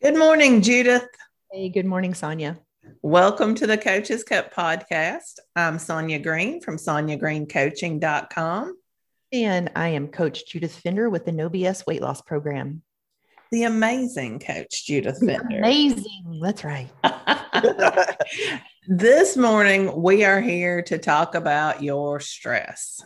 Good morning, Judith. Hey, good morning, Sonya. Welcome to the Coaches Cup podcast. I'm Sonya Green from soniagreencoaching.com. And I am Coach Judith Fender with the No BS Weight Loss Program. The amazing Coach Judith Fender. Amazing. That's right. this morning, we are here to talk about your stress.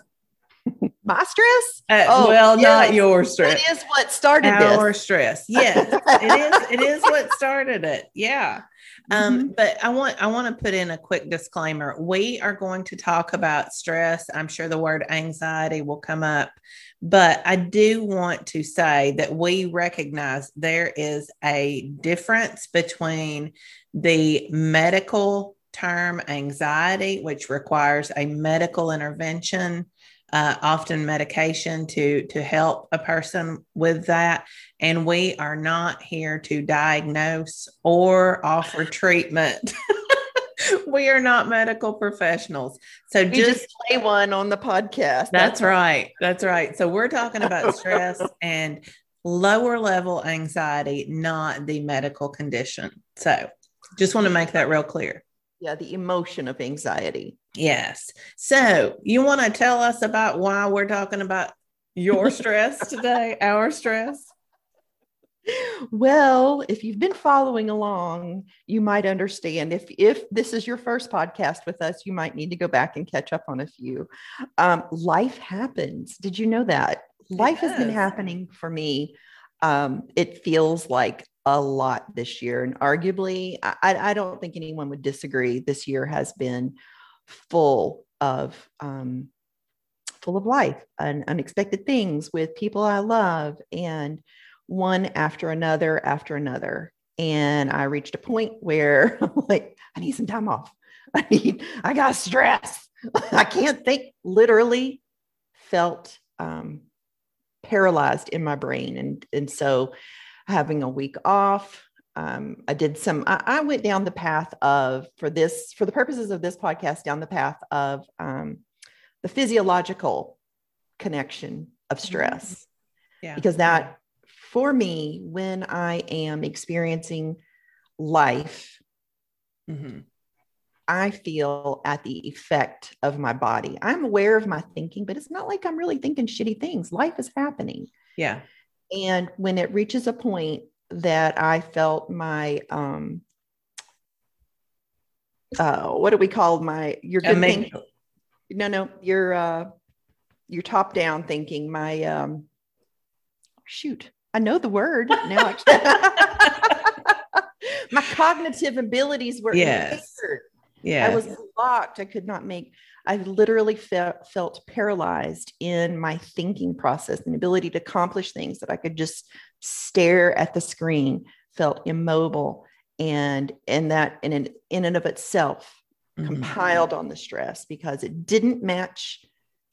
My stress? Uh, oh, well, yes. not your stress. It is what started Our this. stress. Yes, it is. It is what started it. Yeah. Um, mm-hmm. but I want I want to put in a quick disclaimer. We are going to talk about stress. I'm sure the word anxiety will come up, but I do want to say that we recognize there is a difference between the medical term anxiety, which requires a medical intervention uh, often medication to to help a person with that. And we are not here to diagnose or offer treatment. We are not medical professionals. So just, just, play one on the podcast. That's, that's right. That's right. So we're talking about stress and lower level anxiety not the medical condition. So just want to make that real clear yeah the emotion of anxiety Yes. So you want to tell us about why we're talking about your stress today, our stress? Well, if you've been following along, you might understand. If if this is your first podcast with us, you might need to go back and catch up on a few. Um, life happens. Did you know that? Life has been happening for me. Um, it feels like a lot this year, and arguably, I, I don't think anyone would disagree. This year has been full of um, full of life and unexpected things with people I love and one after another after another. And I reached a point where I'm like, I need some time off. I need, I got stress. I can't think, literally felt um, paralyzed in my brain. And, and so having a week off, um, I did some, I, I, went down the path of, for this, for the purposes of this podcast, down the path of um, the physiological connection of mm-hmm. stress. Yeah. Because that, for me, when I am experiencing life, mm-hmm. I feel at the effect of my body. I'm aware of my thinking, but it's not like I'm really thinking shitty things. Life is happening. Yeah. And when it reaches a point that I felt my um uh what do we call my your good thinking? No, no, your uh your top down thinking, my um shoot, I know the word now actually. my cognitive abilities were yes. impaired. Yeah. I was blocked. I could not make I literally felt felt paralyzed in my thinking process and ability to accomplish things that I could just stare at the screen, felt immobile. And and that in an, in and of itself mm-hmm. compiled on the stress because it didn't match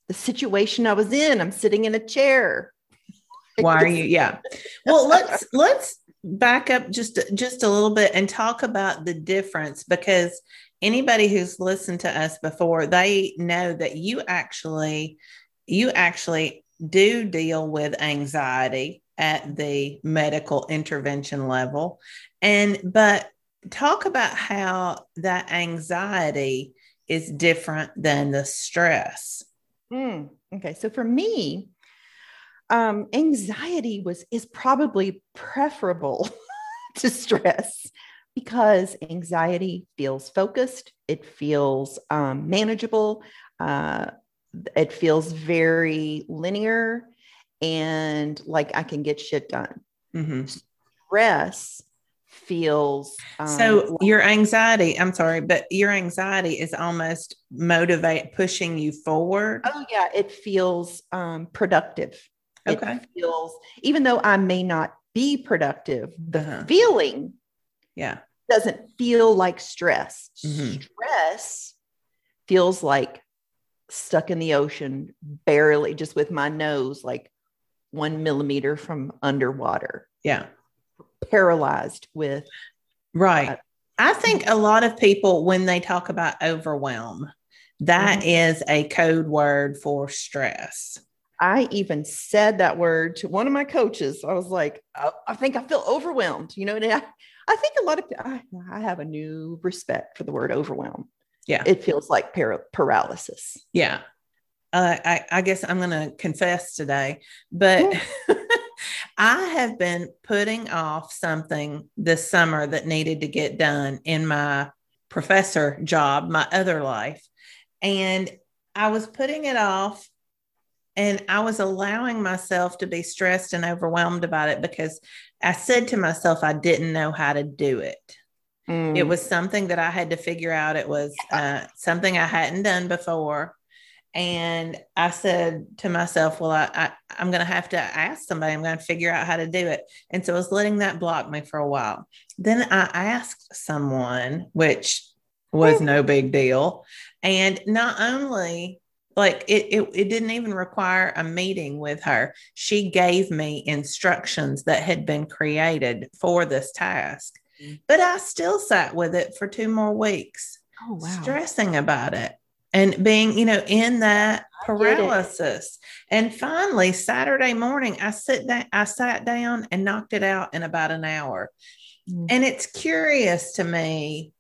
the situation I was in. I'm sitting in a chair. Why are you? Yeah. Well, let's let's back up just just a little bit and talk about the difference because anybody who's listened to us before, they know that you actually you actually do deal with anxiety at the medical intervention level. And but talk about how that anxiety is different than the stress. Mm, okay, so for me, um, anxiety was is probably preferable to stress because anxiety feels focused, it feels um, manageable, uh, it feels very linear, and like I can get shit done. Mm-hmm. Stress feels um, so your anxiety i'm sorry but your anxiety is almost motivate pushing you forward oh yeah it feels um productive okay it feels even though i may not be productive the uh-huh. feeling yeah doesn't feel like stress. Mm-hmm. Stress feels like stuck in the ocean, barely just with my nose like one millimeter from underwater. Yeah. Paralyzed with. Right. Uh, I think a lot of people, when they talk about overwhelm, that mm-hmm. is a code word for stress. I even said that word to one of my coaches. I was like, oh, I think I feel overwhelmed. You know, I, I think a lot of I, I have a new respect for the word overwhelm. Yeah. It feels like para- paralysis. Yeah. Uh, I, I guess I'm going to confess today, but I have been putting off something this summer that needed to get done in my professor job, my other life. And I was putting it off and I was allowing myself to be stressed and overwhelmed about it because I said to myself, I didn't know how to do it. Mm. It was something that I had to figure out. It was uh, something I hadn't done before. And I said to myself, well, I, I, I'm going to have to ask somebody. I'm going to figure out how to do it. And so I was letting that block me for a while. Then I asked someone, which was no big deal. And not only like it, it, it didn't even require a meeting with her. She gave me instructions that had been created for this task. Mm. But I still sat with it for two more weeks, oh, wow. stressing about it and being, you know, in that paralysis. And finally, Saturday morning, I sit down, I sat down and knocked it out in about an hour. Mm-hmm. And it's curious to me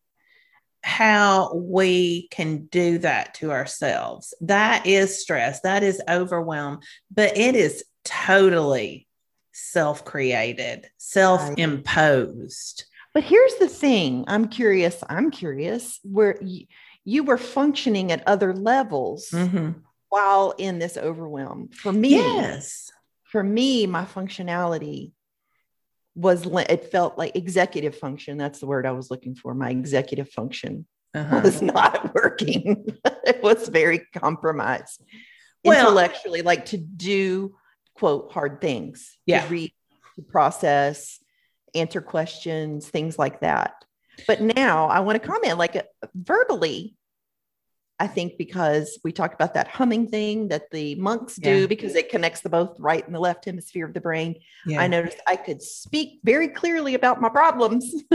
how we can do that to ourselves. That is stress, that is overwhelm, but it is totally self created, self imposed. But here's the thing I'm curious, I'm curious where you, you were functioning at other levels mm-hmm. while in this overwhelm. For me, yes. For me, my functionality was it felt like executive function that's the word i was looking for my executive function uh-huh. was not working. It was very compromised well, intellectually like to do quote hard things yeah. to read to process answer questions things like that. But now i want to comment like uh, verbally I think because we talked about that humming thing that the monks do yeah. because it connects the both right and the left hemisphere of the brain. Yeah. I noticed I could speak very clearly about my problems,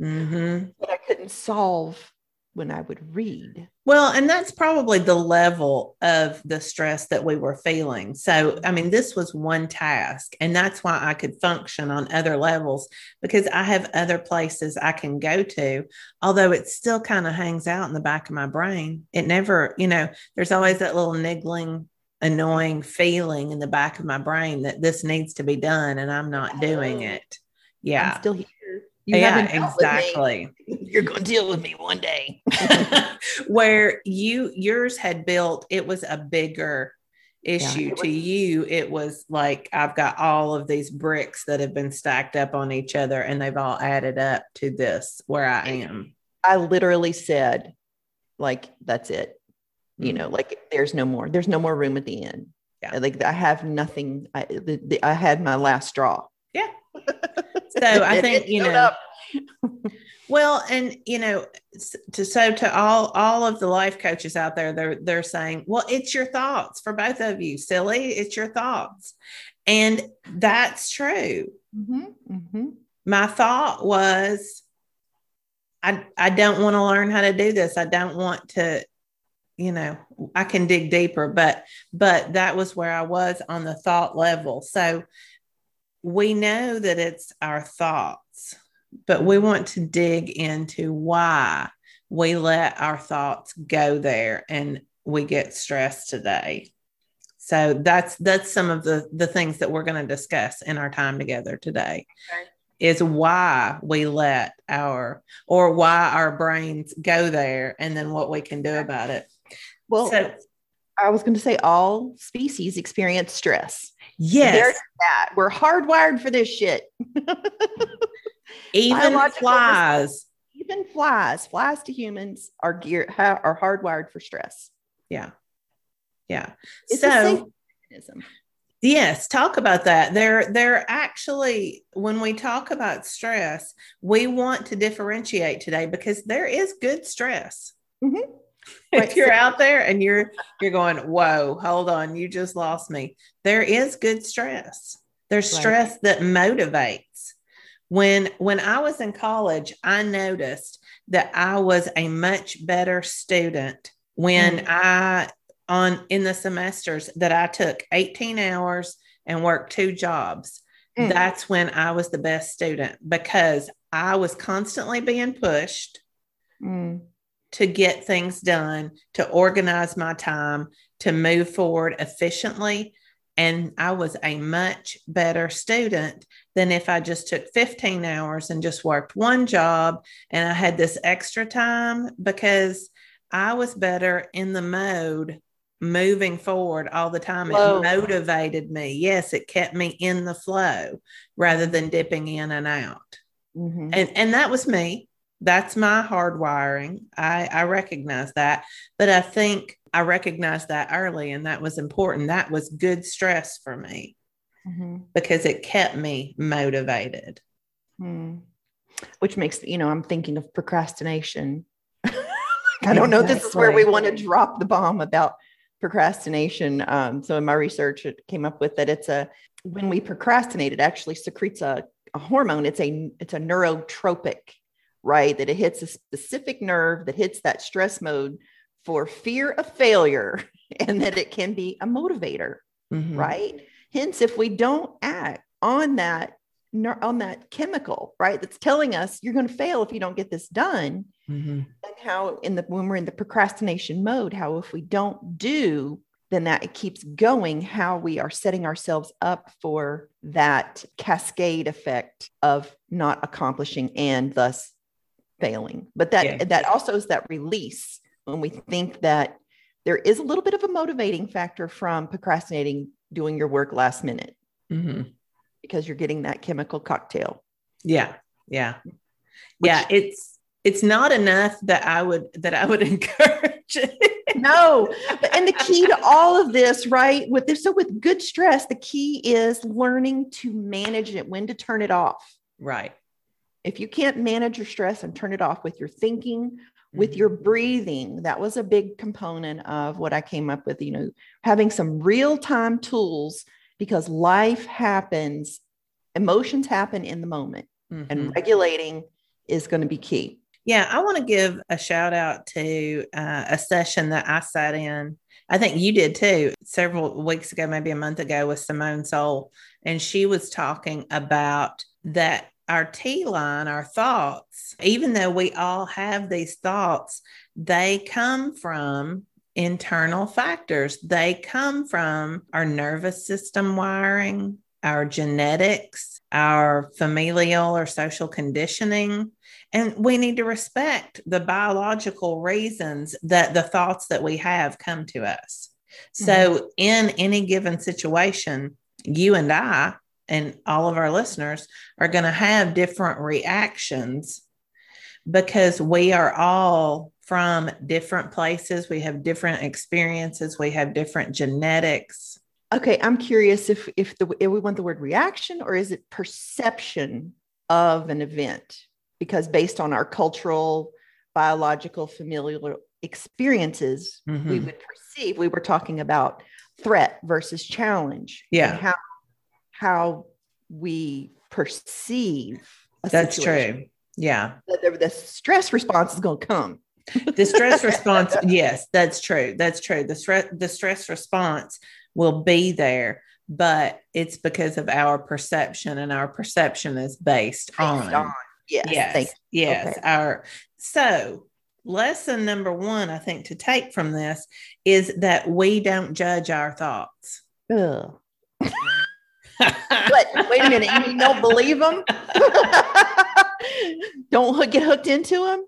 mm-hmm. but I couldn't solve when I would read. Well, and that's probably the level of the stress that we were feeling. So, I mean, this was one task, and that's why I could function on other levels because I have other places I can go to, although it still kind of hangs out in the back of my brain. It never, you know, there's always that little niggling, annoying feeling in the back of my brain that this needs to be done and I'm not doing oh. it. Yeah. I'm still here. You yeah, exactly. You're going to deal with me one day. Where you yours had built, it was a bigger issue yeah, to you. It was like I've got all of these bricks that have been stacked up on each other, and they've all added up to this where I am. I literally said, like, that's it. You mm-hmm. know, like there's no more. There's no more room at the end. Yeah. Like I have nothing. I, the, the, I had my last straw. Yeah. So I think you know. well, and you know, to so to all all of the life coaches out there, they're they're saying, well, it's your thoughts for both of you, silly. It's your thoughts, and that's true. Mm-hmm, mm-hmm. My thought was, I I don't want to learn how to do this. I don't want to you know i can dig deeper but but that was where i was on the thought level so we know that it's our thoughts, but we want to dig into why we let our thoughts go there and we get stressed today. So that's that's some of the the things that we're going to discuss in our time together today. Okay. Is why we let our or why our brains go there and then what we can do about it. Well, so, I was going to say all species experience stress. Yes. There's that. We're hardwired for this shit. even flies. Even flies, flies to humans are gear are hardwired for stress. Yeah. Yeah. It's so Yes, talk about that. They're they're actually when we talk about stress, we want to differentiate today because there is good stress. Mm-hmm if you're out there and you're you're going whoa hold on you just lost me there is good stress there's right. stress that motivates when when i was in college i noticed that i was a much better student when mm. i on in the semesters that I took 18 hours and worked two jobs. Mm. That's when I was the best student because I was constantly being pushed mm. To get things done, to organize my time, to move forward efficiently. And I was a much better student than if I just took 15 hours and just worked one job and I had this extra time because I was better in the mode moving forward all the time. Flow. It motivated me. Yes, it kept me in the flow rather than dipping in and out. Mm-hmm. And and that was me. That's my hardwiring. I, I recognize that. But I think I recognized that early and that was important. That was good stress for me mm-hmm. because it kept me motivated. Mm. Which makes, you know, I'm thinking of procrastination. I don't know. This is where we want to drop the bomb about procrastination. Um, so in my research, it came up with that it's a when we procrastinate, it actually secretes a, a hormone. It's a it's a neurotropic, right? That it hits a specific nerve that hits that stress mode for fear of failure, and that it can be a motivator, mm-hmm. right? Hence, if we don't act on that on that chemical, right? That's telling us you're going to fail if you don't get this done. Mm-hmm. And how in the when we're in the procrastination mode, how if we don't do, then that it keeps going, how we are setting ourselves up for that cascade effect of not accomplishing and thus failing. But that yeah. that also is that release when we think that there is a little bit of a motivating factor from procrastinating doing your work last minute. Mm-hmm because you're getting that chemical cocktail. Yeah. Yeah. Which, yeah. It's, it's not enough that I would, that I would encourage. no. But, and the key to all of this, right? With this, so with good stress, the key is learning to manage it, when to turn it off. Right. If you can't manage your stress and turn it off with your thinking, with mm-hmm. your breathing that was a big component of what i came up with you know having some real time tools because life happens, emotions happen in the moment, mm-hmm. and regulating is going to be key. Yeah, I want to give a shout out to uh, a session that I sat in. I think you did too, several weeks ago, maybe a month ago, with Simone Seol And she was talking about that our T line, our thoughts, even though we all have these thoughts, they come from internal factors. They come from our nervous system wiring, our genetics, our familial or social conditioning. And we need to respect the biological reasons that the thoughts that we have come to us. Mm-hmm. So, in any given situation, you and I and all of our listeners are going to have different reactions because we are all from different places. We have different experiences. We have different genetics. Okay, I'm curious if if the if we want the word reaction or is it perception of an event? Because based on our cultural, biological, familial experiences, mm-hmm. we would perceive. We were talking about threat versus challenge. Yeah. how how we perceive. That's situation. true. Yeah. The, the, stress response is going to come the stress response yes that's true that's true the stress the stress response will be there but it's because of our perception and our perception is based, based on, on, yes yes, yes okay. our so lesson number one i think to take from this is that we don't judge our thoughts but wait a minute you don't believe them don't get hooked into them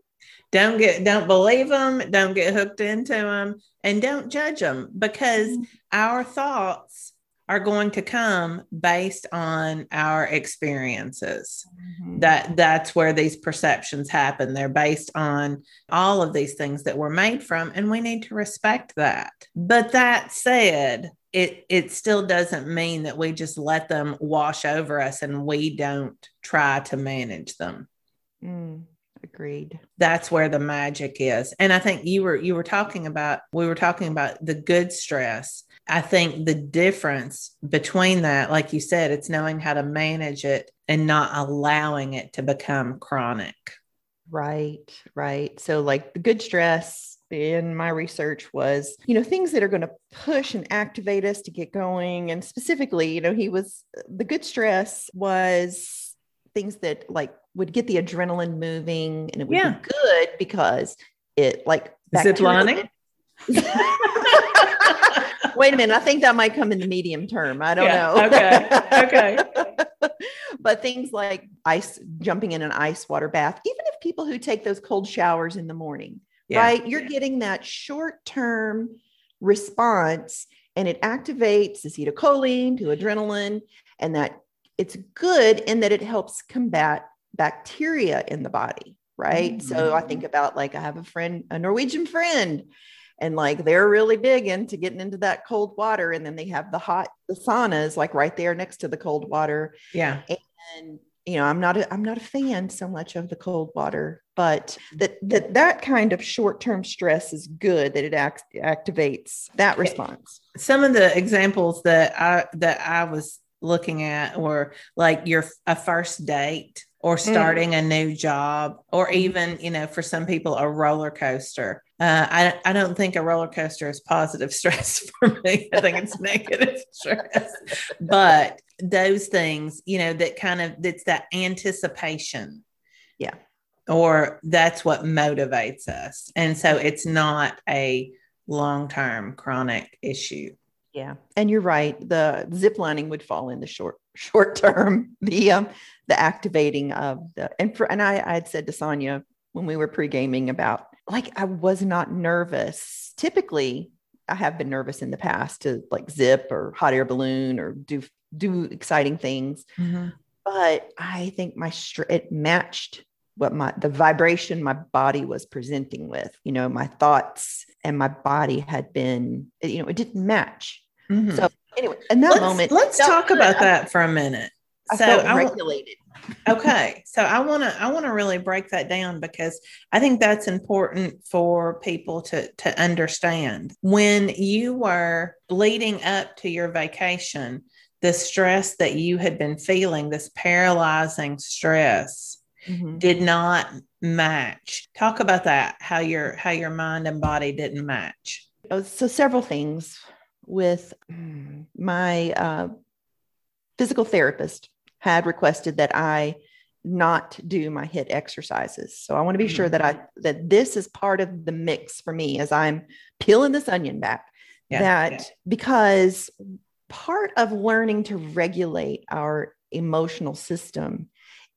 don't get don't believe them don't get hooked into them and don't judge them because mm-hmm. our thoughts are going to come based on our experiences. Mm-hmm. that that's where these perceptions happen. They're based on all of these things that we're made from and we need to respect that. But that said it it still doesn't mean that we just let them wash over us and we don't try to manage them mm. Agreed. That's where the magic is. And I think you were you were talking about we were talking about the good stress. I think the difference between that, like you said, it's knowing how to manage it and not allowing it to become chronic. Right, right. So like the good stress in my research was, you know, things that are going to push and activate us to get going. And specifically, you know, he was the good stress was things that like would get the adrenaline moving and it would Yeah. be good because it like Zip lining? Wait a minute. I think that might come in the medium term. I don't Yeah, know. okay, okay. but things like ice, jumping in an ice water bath, even if people who take those cold showers in the morning, Yeah. right? You're getting that short term response and it activates acetylcholine to adrenaline, and that it's good in that it helps combat bacteria in the body, right? So I mm-hmm. think about like I have a friend, a Norwegian friend, and like they're really big into getting into that cold water, and then they have the hot the saunas like right there next to the cold water, Yeah. and you know i'm not a, i'm not a fan so much of the cold water but mm-hmm. that that that kind of short-term stress is good that it act, activates that response. Some of the examples that I that I was looking at were like your a first date or mm. starting a new job or mm-hmm. even you know for some people a roller coaster. Uh, I, I don't think a roller coaster is positive stress for me. I think it's negative stress. But those things you know that kind of that's that anticipation. Yeah. or that's what motivates us. And so it's not a long-term chronic issue. Yeah. And you're right the zip lining would fall in the short short term. The um the activating of the and for and i i had said to sonya when we were pre-gaming about like i was not nervous. Typically i have been nervous in the past to like zip or hot air balloon or do do exciting things but I think my str- it matched what my the vibration my body was presenting with. You know, my thoughts and my body had been, you know, it didn't match. Mhm. So anyway, in that let's, moment, let's talk about I- that for a minute I so I regulated. okay so i want to i want to really break that down because i think that's important for people to to understand when you were leading up to your vacation the stress that you had been feeling this paralyzing stress Mhm. did not match talk about that how your how your mind and body didn't match Oh, so several things with mm, my uh, physical therapist had requested that I not do my HIIT exercises. So I want to be sure that I that this is part of the mix for me as I'm peeling this onion back. Yeah, that yeah. because part of learning to regulate our emotional system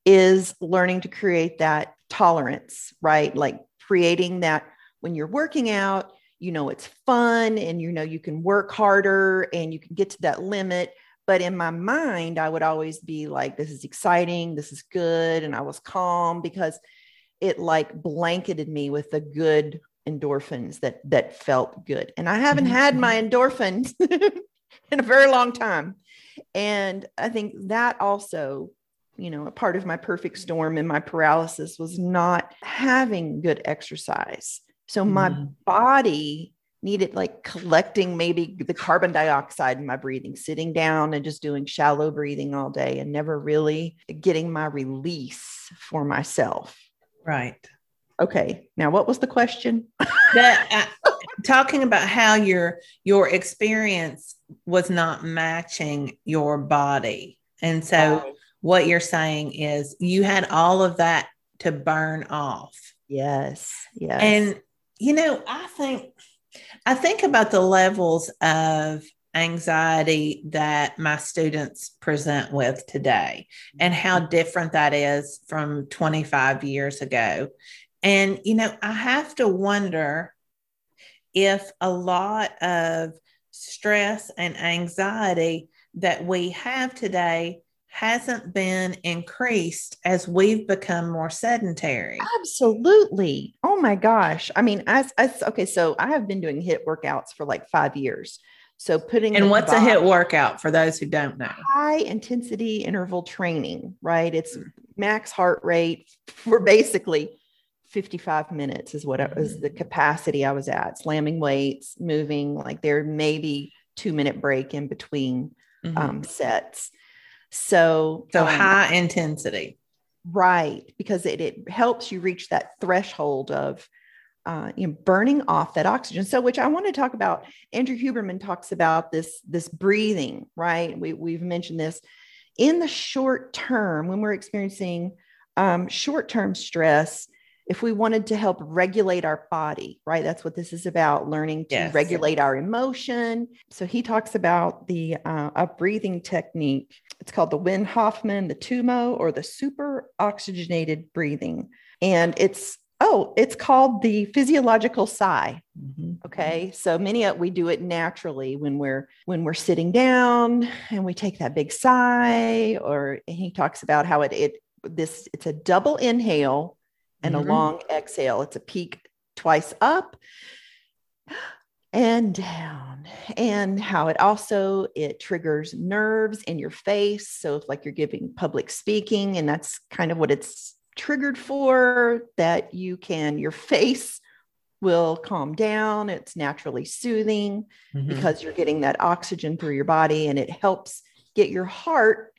is learning to create that tolerance, right? Like creating that when you're working out, you know it's fun and you know you can work harder and you can get to that limit. But in my mind, I would always be like, this is exciting, this is good. And I was calm because it like blanketed me with the good endorphins that that felt good. And I haven't Mhm, had my endorphins in a very long time. And I think that also, you know, a part of my perfect storm and my paralysis was not having good exercise. So my Mhm. body needed like collecting maybe the carbon dioxide in my breathing, sitting down and just doing shallow breathing all day and never really getting my release for myself. right Okay. Now, what was the question? that uh, talking about how your your experience was not matching your body and so what you're saying is you had all of that to burn off yes. Yes. and you know i think i think about the levels of anxiety that my students present with today and how mm-hmm. different that is from 25 years ago and you know i have to wonder if a lot of stress and anxiety that we have today hasn't been increased as we've become more sedentary. Absolutely. Oh my gosh. I mean, I, as okay, so I have been doing HIIT workouts for like five years. So putting And what's a HIIT workout for those who don't know? high intensity interval training, right? It's mm. max heart rate for basically 55 minutes is what it was the capacity I was at, slamming weights, moving, like there may be two minute break in between Mhm. um, sets. So, so um, high intensity. right, because it, it helps you reach that threshold of uh, you know, burning off that oxygen. So, which I want to talk about. Andrew Huberman talks about this this breathing, right? We, we've mentioned this in the short term when we're experiencing um, short term stress. If we wanted to help regulate our body, right? That's what this is about learning to yes. regulate our emotion. So he talks about the uh, a breathing technique. It's called the Wim Hoffman, the Tummo, or the super oxygenated breathing. And it's oh, it's called the physiological sigh. Mm-hmm. Okay. So many of we do it naturally when we're when we're sitting down and we take that big sigh, or he talks about how it it this it's a double inhale and mm-hmm. a long exhale. It's a peak twice up and down and how it also it triggers nerves in your face so if like you're giving public speaking and that's kind of what it's triggered for, that you can, your face will calm down. It's naturally soothing mm-hmm. because you're getting that oxygen through your body and it helps get your heart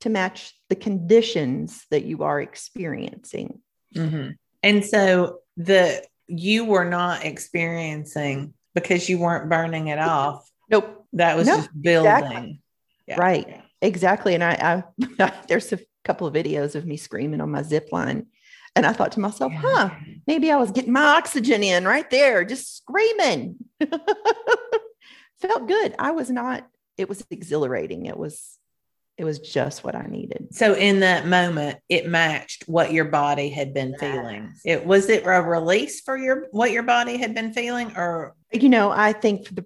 to match the conditions that you are experiencing. Mm-hmm. And so the you were not experiencing because you weren't burning it off. Nope. That was just building. Exactly. Yeah. Right. Yeah. Exactly. And I, I there's a couple of videos of me screaming on my zip line. And I thought to myself, huh, maybe I was getting my oxygen in right there, just screaming. Felt good. I was not, it was exhilarating. It was, it was just what I needed. So in that moment, it matched what your body had been yes. feeling. It was it a release for your what your body had been feeling, or you know, I think the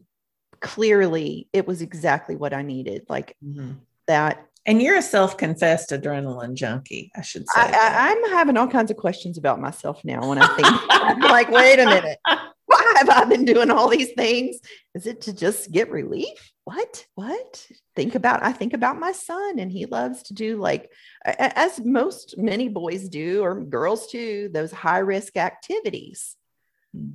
clearly it was exactly what I needed. Like mm-hmm. that and you're a self-confessed adrenaline junkie, I should say. I, am having all kinds of questions about myself now when I think like, wait a minute. Why have I been doing all these things? Is it to just get relief? What? What? Think about I think about my son and he loves to do like as most many boys do or girls too, those high risk activities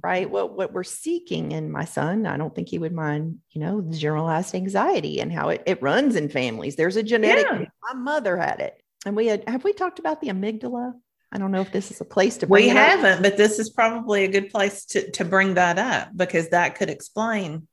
right mm-hmm. what what we're seeking in my son i don't think he would mind you know generalized anxiety and how it, it runs in families there's a genetic yeah. my mother had it and we had have we talked about the amygdala i don't know if this is a place to we haven't up. but this is probably a good place to to bring that up because that could explain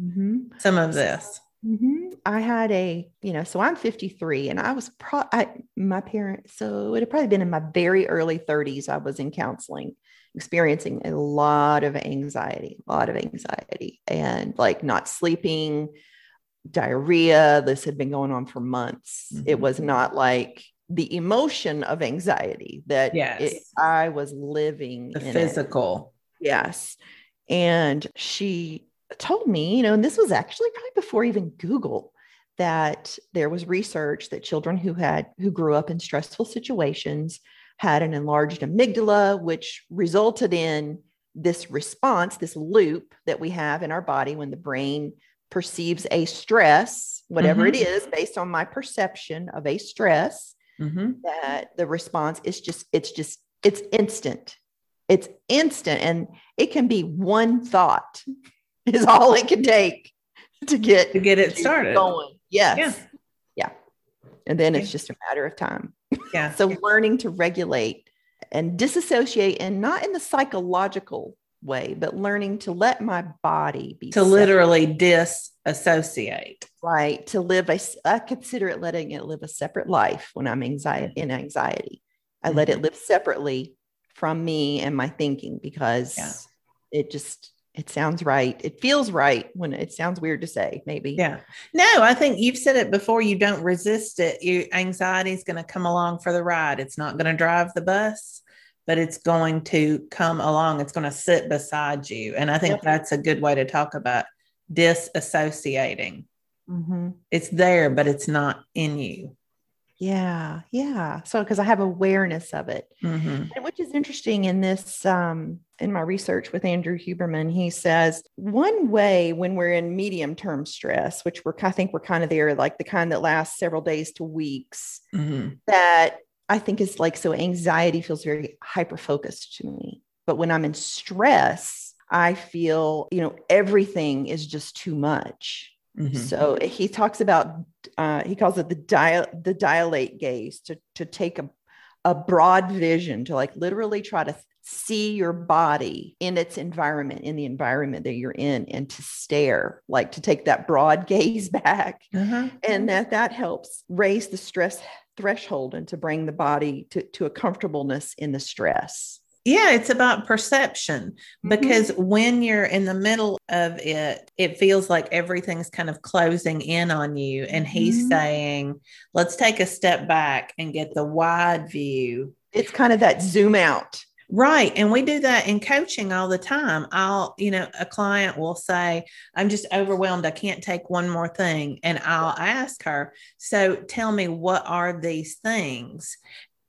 mm-hmm. some of this Mm-hmm. I had a, you know, so I'm 53 and I was pro I, my parents, so it had probably been in my very early 30s. I was in counseling experiencing a lot of anxiety, a lot of anxiety, and like not sleeping, diarrhea. This had been going on for months. Mm-hmm. It was not like the emotion of anxiety that yes. it, I was living the physical. It. Yes. And she told me, you know, and this was actually probably before even Google that there was research that children who had who grew up in stressful situations had an enlarged amygdala, which resulted in this response, this loop that we have in our body when the brain perceives a stress, whatever mm-hmm. it is, based on my perception of a stress, mm-hmm. that the response is just, it's just, it's instant. It's instant. And it can be one thought is all it can take to get to get it started going. Yes. Yeah. yeah. And then it's just a matter of time. Yeah. so learning to regulate and disassociate and not in the psychological way, but learning to let my body be to separate. literally disassociate. Right. To live a I consider it letting it live a separate life when I'm anxiety in anxiety. I mm-hmm. let it mm-hmm. live separately from me and my thinking because yeah. it just it sounds right. It feels right when it sounds weird to say, maybe. Yeah. No, I think you've said it before. You don't resist it. Your anxiety is going to come along for the ride. It's not going to drive the bus, but it's going to come along. It's going to sit beside you. And I think yep. that's a good way to talk about disassociating. Mm-hmm. It's there, but it's not in you. Yeah, yeah. So because I have awareness of it, mm-hmm. which is interesting in this um, in my research with Andrew Huberman, he says one way when we're in medium term stress, which we're I think we're kind of there, like the kind that lasts several days to weeks, mm-hmm. that I think is like so anxiety feels very hyper focused to me. But when I'm in stress, I feel you know everything is just too much Mm-hmm. So he talks about uh, he calls it the dial the dilate gaze to to take a a broad vision to like literally try to see your body in its environment, in the environment that you're in, and to stare, like to take that broad gaze back. Uh-huh. And that that helps raise the stress threshold and to bring the body to, to a comfortableness in the stress. Yeah, it's about perception mm-hmm. because mm-hmm. when you're in the middle of it, it feels like everything's kind of closing in on you. And he's mm-hmm. saying, let's take a step back and get the wide view. It's kind of that zoom out. Right. And we do that in coaching all the time. I'll, you know, a client will say, I'm just overwhelmed. I can't take one more thing. And I'll ask her, So tell me, what are these things?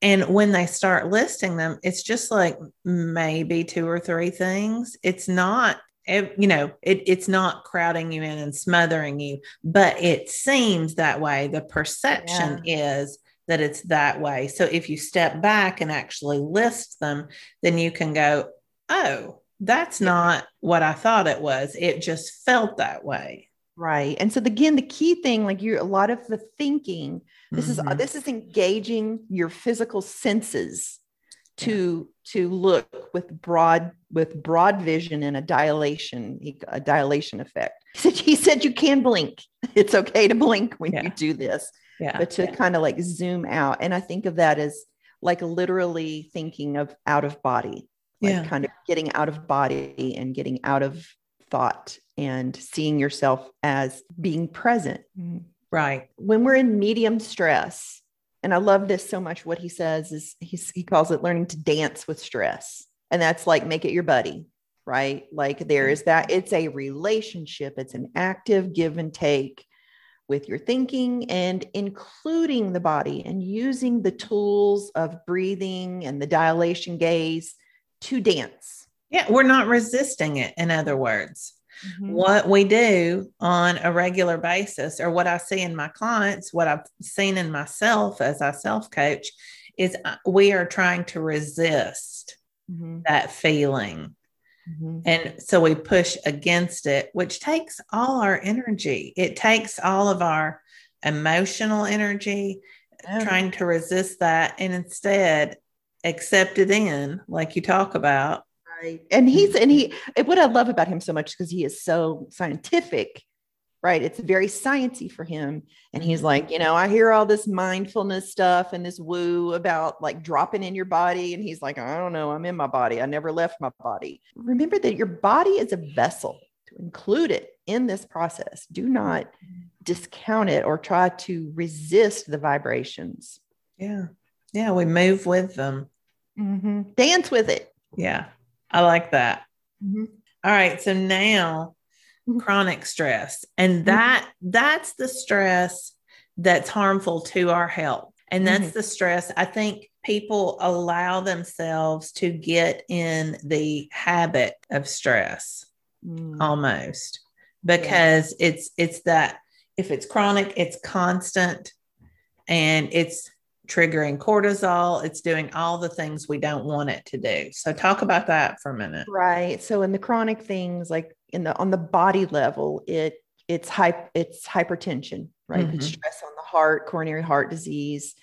And when they start listing them, it's just like maybe two or three things. It's not, you know, it, it's not crowding you in and smothering you, but it seems that way. The perception yeah. is that it's that way. So if you step back and actually list them, then you can go, oh, that's not what I thought it was. It just felt that way. Right. And so again, the key thing, like you a lot of the thinking, this mm-hmm. is this is engaging your physical senses to yeah. to look with broad with broad vision and a dilation a dilation effect he said, he said you can blink it's okay to blink when yeah. you do this yeah but to yeah. kind of like zoom out and i think of that as like literally thinking of out of body like yeah. kind of getting out of body and getting out of thought and seeing yourself as being present. Mm-hmm. Right. When we're in medium stress and i love this so much what he says is he's, he calls it learning to dance with stress and that's like make it your buddy right? Like there is that it's a relationship it's an active give and take with your thinking and including the body and using the tools of breathing and the dilation gaze to dance. Yeah, we're not resisting it, in other words. Mm-hmm. What we do on a regular basis, or what I see in my clients, what I've seen in myself as I self coach, is uh, we are trying to resist mm-hmm. that feeling Mm-hmm. And so we push against it, which takes all our energy. It takes all of our emotional energy yeah. trying to resist that and instead accept it in, like you talk about. Right. And he's, and he, what I love about him so much because he is so scientific right? It's very sciency for him. And he's like you know i hear all this mindfulness stuff and this woo about like dropping in your body. And he's like i don't know. I'm in my body. I never left my body. Remember that your body is a vessel to include it in this process. Do not discount it or try to resist the vibrations. Yeah. Yeah we move with them. Mm-hmm. dance with it. Yeah. I like that. Mm-hmm. All right. So now chronic stress and mm-hmm. that that's the stress that's harmful to our health and that's mm-hmm. the stress i think people allow themselves to get in the habit of stress mm. almost because yeah. it's it's that if it's chronic it's constant and it's triggering cortisol. It's doing all the things we don't want it to do. So talk about that for a minute. Right. So in the chronic things like in the on the body level it it's hype it's hypertension right? Mm-hmm. stress on the heart coronary heart disease.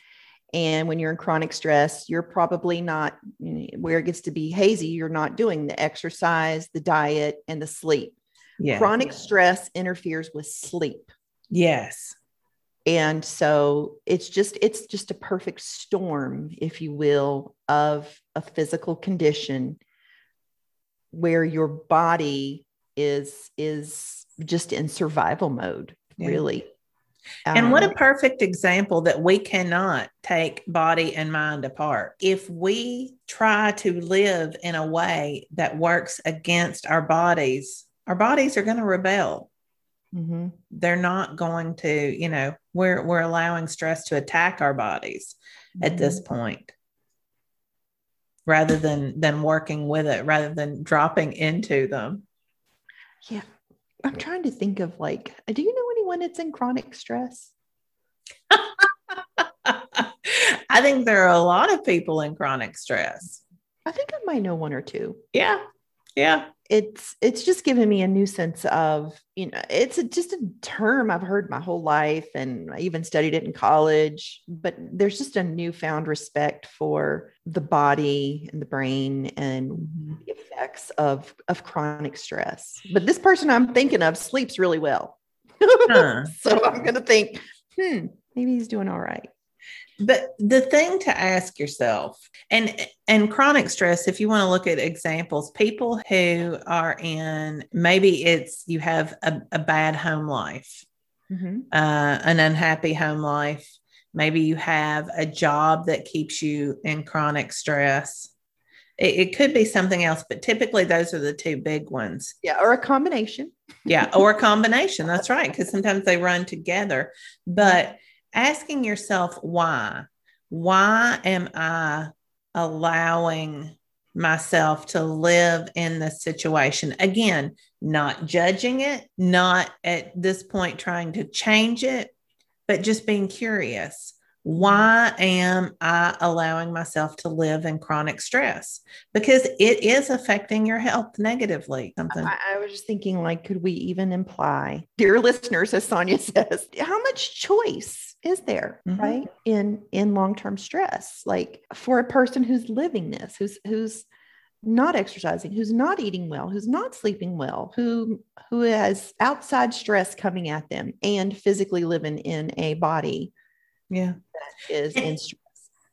And when you're in chronic stress you're probably not where it gets to be hazy you're not doing the exercise the diet and the sleep. Yeah. chronic stress interferes with sleep. Yes and so it's just it's just a perfect storm if you will of a physical condition where your body is is just in survival mode yeah. really and um, what a um, perfect example that we cannot take body and mind apart. If we try to live in a way that works against our bodies, our bodies are going to rebel. Mm-hmm. They're not going to, you know, we're we're allowing stress to attack our bodies mm-hmm. at this point, rather than than working with it, rather than dropping into them. Yeah. I'm trying to think of like, do you know anyone that's in chronic stress? I think there are a lot of people in chronic stress. I think I might know one or two. Yeah. Yeah. It's it's just given me a new sense of you know it's a, just a term i've heard my whole life and i even studied it in college but there's just a newfound respect for the body and the brain and mm-hmm. the effects of of chronic stress but this person i'm thinking of sleeps really well huh. so i'm going to think hmm maybe he's doing all right but the thing to ask yourself and and chronic stress if you want to look at examples people who are in maybe it's you have a, a bad home life mm-hmm. uh, an unhappy home life. Maybe you have a job that keeps you in chronic stress. It, it could be something else but typically those are the two big ones. Yeah or a combination. Yeah or a combination. That's right because sometimes they run together. But asking yourself why. Why am I allowing myself to live in this situation? Again, not judging it, not at this point trying to change it, but just being curious. Why am I allowing myself to live in chronic stress? Because it is affecting your health negatively. Something I, I was just thinking, like, could we even imply, dear listeners, as Sonya says, how much choice is there mm-hmm. right in in long-term stress? Like for a person who's living this who's who's not exercising who's not eating well who's not sleeping well who who has outside stress coming at them and physically living in a body yeah. that is and, in stress.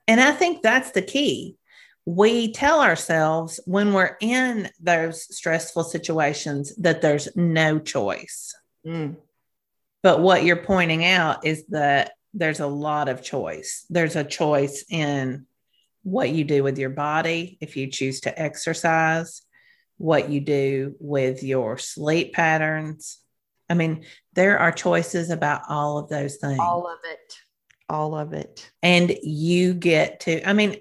and i think that's the key. We tell ourselves when we're in those stressful situations that there's no choice. Mm. But what you're pointing out is that there's a lot of choice. There's a choice in what you do with your body if you choose to exercise, what you do with your sleep patterns. I mean, there are choices about all of those things. All of it. All of it. And you get to, I mean,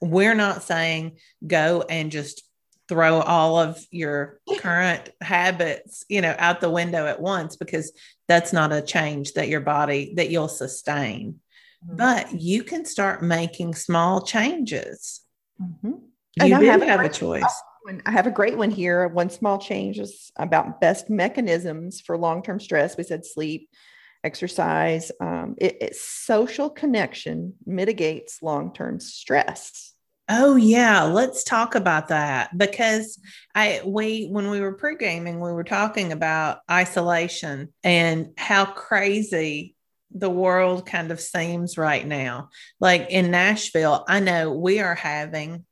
we're not saying go and just throw all of your current habits, you know, out the window at once because that's not a change that your body that you'll sustain. Mm-hmm. But you can start making small changes. Mm-hmm. You and I have, have a choice. I have a great one here. One small change is about best mechanisms for long-term stress. We said sleep, exercise. Um, it, it's social connection mitigates long-term stress. Oh yeah, let's talk about that because I we when we were pre-gaming we were talking about isolation and how crazy the world kind of seems right now. Like in Nashville, I know we are having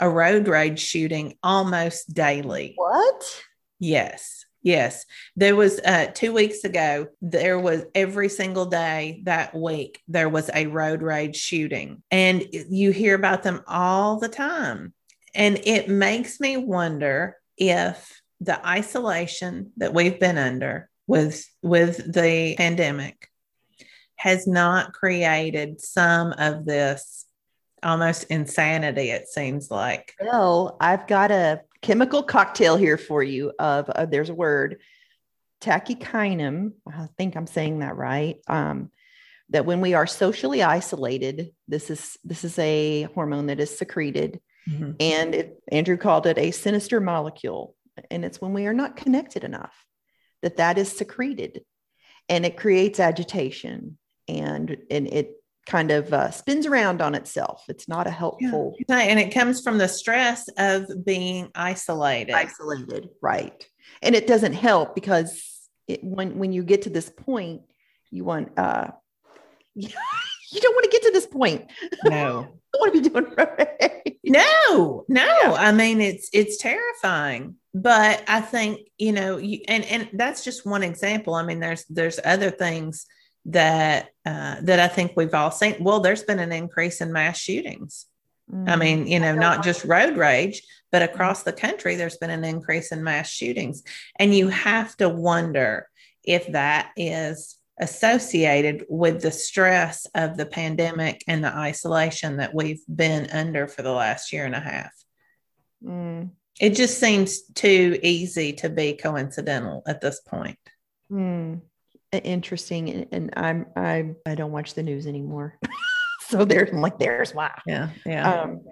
a road rage shooting almost daily. What? Yes. Yes, there was uh, two weeks ago. There was every single day that week there was a road rage shooting, and you hear about them all the time, and it makes me wonder if the isolation that we've been under with with the pandemic has not created some of this almost insanity it seems like well i've got a chemical cocktail here for you of uh, there's a word tachykinin i think i'm saying that right. Um, that when we are socially isolated this is this is a hormone that is secreted. Mm-hmm. and it, andrew called it a sinister molecule. And it's when we are not connected enough that that is secreted. And it creates agitation. And and it kind of uh, spins around on itself. It's not a helpful. Yeah. And it comes from the stress of being isolated. Isolated, right. And it doesn't help because it, when when you get to this point, you want uh, you don't want to get to this point. No. I don't want to be doing right. No, no. Yeah. I mean, it's it's terrifying. But I think you know, you, and and that's just one example. I mean, there's there's other things that uh, that I think we've all seen. Well, there's been an increase in mass shootings. Mm-hmm. I mean, you know, not just road rage, but across the country, there's been an increase in mass shootings. And you have to wonder if that is associated with the stress of the pandemic and the isolation that we've been under for the last year and a half. Mm. It just seems too easy to be coincidental at this point. Mm interesting and i'm i i don't watch the news anymore so there's I'm like there's why yeah yeah um,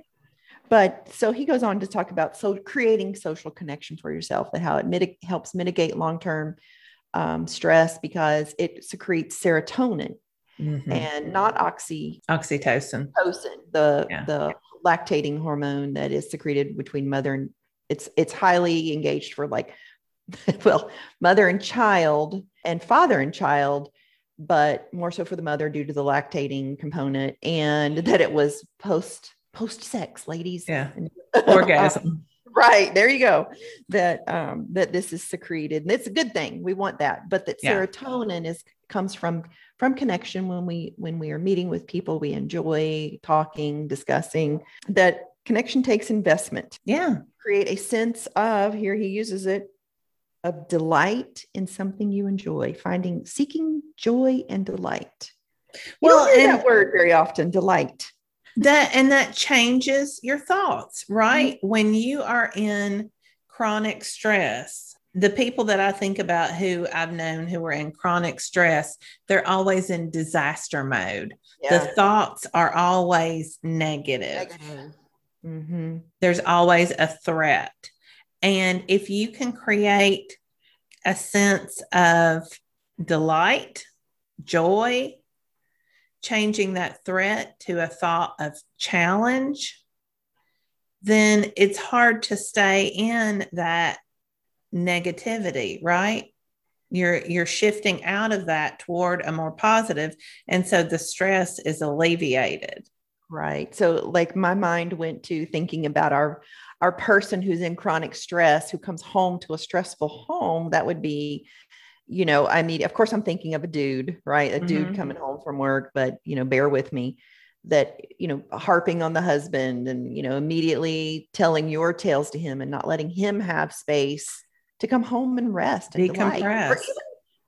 but so he goes on to talk about so creating social connection for yourself and how it mitig- helps mitigate long-term um, stress because it secretes serotonin mm-hmm. and not oxy oxytocin the yeah. the lactating hormone that is secreted between mother and it's it's highly engaged for like well mother and child and father and child but more so for the mother due to the lactating component and that it was post post sex ladies. Yeah. Orgasm. Right. There you go. That um that this is secreted. And it's a good thing. We want that. But that yeah. serotonin is comes from from connection when we when we are meeting with people we enjoy talking discussing that connection takes investment. Yeah. Create a sense of here he uses it of delight in something you enjoy finding seeking joy and delight well and that word very often delight that and that changes your thoughts right mm-hmm. when you are in chronic stress the people that i think about who i've known who are in chronic stress they're always in disaster mode yeah. the thoughts are always negative, negative. Mm-hmm. there's always a threat and if you can create a sense of delight joy changing that threat to a thought of challenge, then it's hard to stay in that negativity, right? You're you're shifting out of that toward a more positive, and so the stress is alleviated. Right. So like my mind went to thinking about our our person who's in chronic stress who comes home to a stressful home that would be you know, I mean, of course, I'm thinking of a dude, right? A mm-hmm. dude coming home from work, but, you know, bear with me that, you know, harping on the husband and, you know, immediately telling your tales to him and not letting him have space to come home and rest and decompress.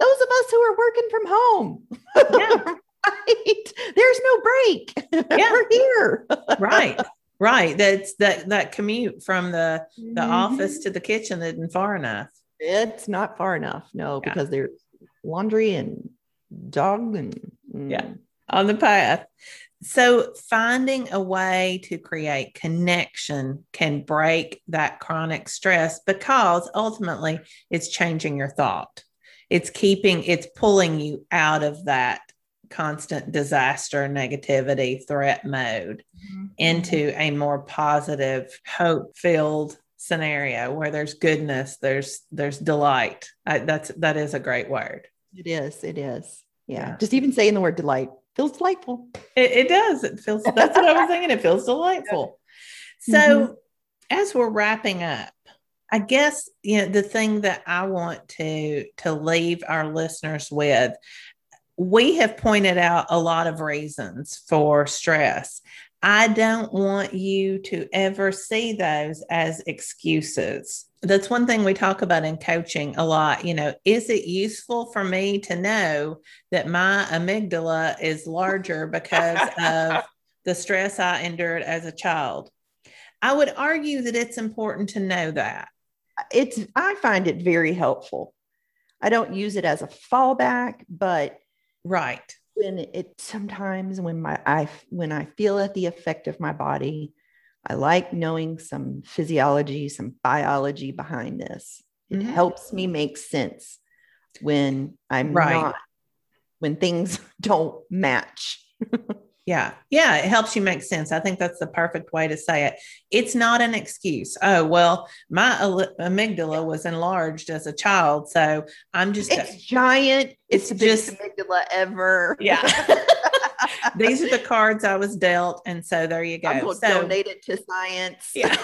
Those of us who are working from home. Yeah. right. There's no break. Yeah. We're here. right. Right. That's that that commute from the the mm-hmm. office to the kitchen isn't far enough. It's not far enough, no, yeah. because there's laundry and dog and mm. yeah, on the path. So finding a way to create connection can break that chronic stress because ultimately it's changing your thought. It's keeping, it's pulling you out of that constant disaster, negativity, threat mode mm-hmm. into a more positive, hope filled scenario where there's goodness, there's there's delight. I, that's that is a great word. It is. It is. Yeah. yeah. Just even saying the word delight feels delightful. It, it does. It feels. That's what I was thinking. It feels delightful. So, mm-hmm. as we're wrapping up, I guess you know the thing that I want to to leave our listeners with. We have pointed out a lot of reasons for stress. I don't want you to ever see those as excuses. That's one thing we talk about in coaching a lot. You know, is it useful for me to know that my amygdala is larger because of the stress I endured as a child? I would argue that it's important to know that. It's I find it very helpful. I don't use it as a fallback, but right when it sometimes when my I when I feel at the effect of my body, I like knowing some physiology, some biology behind this. It mm-hmm. helps me make sense when I'm right. not when things don't match. Yeah. Yeah. It helps you make sense. I think that's the perfect way to say it. It's not an excuse. Oh, well, my amygdala was enlarged as a child. So I'm just it's a, giant. It's, it's just amygdala ever. Yeah. These are the cards I was dealt. And so there you go. I'm so, donate it to science. Yeah.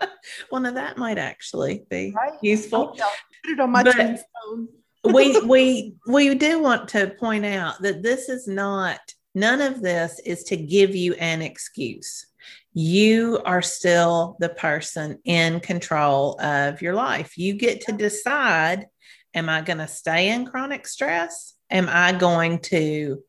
well, now that might actually be right? useful. Put it on my but, tombstone we we we do want to point out that this is not none of this is to give you an excuse. You are still the person in control of your life. You get to decide am i going to stay in chronic stress? Am i going to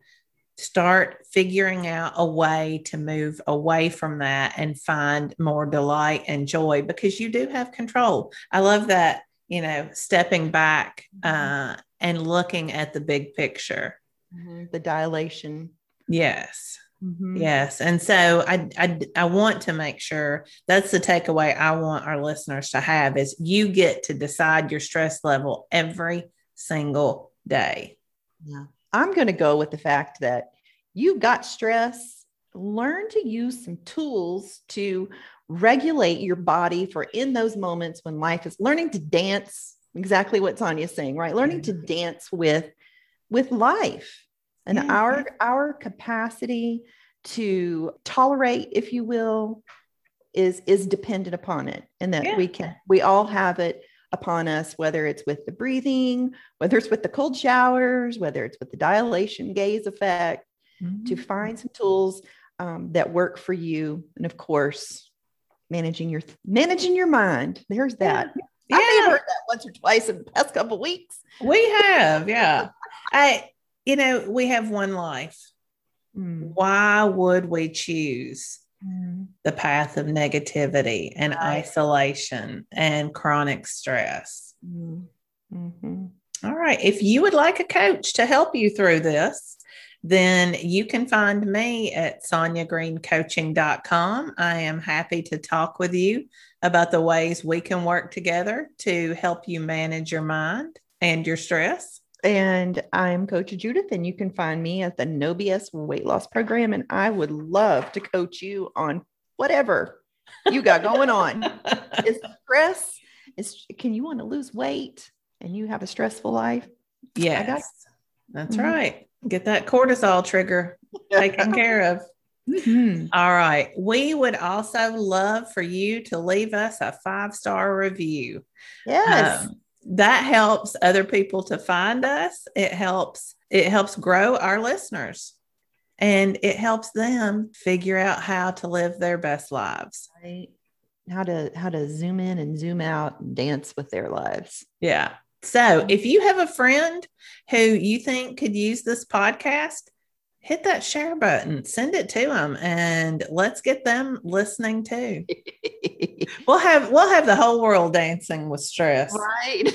start figuring out a way to move away from that and find more delight and joy? Because you do have control. I love that you know, stepping back mm-hmm. uh, and looking at the big picture. Mm-hmm. The dilation. Yes. Mm-hmm. Yes. And so I, I I want to make sure that's the takeaway I want our listeners to have is you get to decide your stress level every single day. Yeah. I'm going to go with the fact that you've got stress, learn to use some tools to regulate your body for in those moments when life is learning to dance exactly what Sonya's saying, right? Learning to dance with with life and yeah. our our capacity to tolerate, if you will, is is dependent upon it, and that yeah. we can we all have it upon us, whether it's with the breathing, whether it's with the cold showers, whether it's with the dilation gaze effect, mm-hmm. to find some tools um, that work for you, and of course, managing your managing your mind. There's that. Yeah. I may have heard that once or twice in the past couple weeks. We have, yeah. I, you know, we have one life. Mm. Why would we choose mm. the path of negativity and right. isolation and chronic stress? Mm. Mm-hmm. All right. If you would like a coach to help you through this, then you can find me at sonyagreencoaching.com. I am happy to talk with you about the ways we can work together to help you manage your mind and your stress. And I'm Coach Judith, and you can find me at the No BS Weight Loss Program. And I would love to coach you on whatever you got going on. is stress? Is can you want to lose weight and you have a stressful life? Yes, that's mm-hmm. right. Get that cortisol trigger taken care of. Mm-hmm. All right. We would also love for you to leave us a five star review. Yes. Um, that helps other people to find us. It helps it helps grow our listeners and it helps them figure out how to live their best lives. Right. How to how to zoom in and zoom out and dance with their lives. Yeah. So, if you have a friend who you think could use this podcast, hit that share button, send it to them, and let's get them listening too. we'll have we'll have the whole world dancing with stress, right?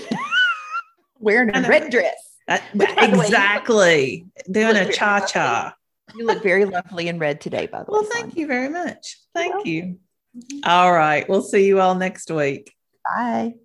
Wearing a red dress. Uh, exactly. Doing a cha cha. You look very lovely in red today, by the well, way. Well, thank you very much. Thank you. Mm-hmm. All right. We'll see you all next week. Bye.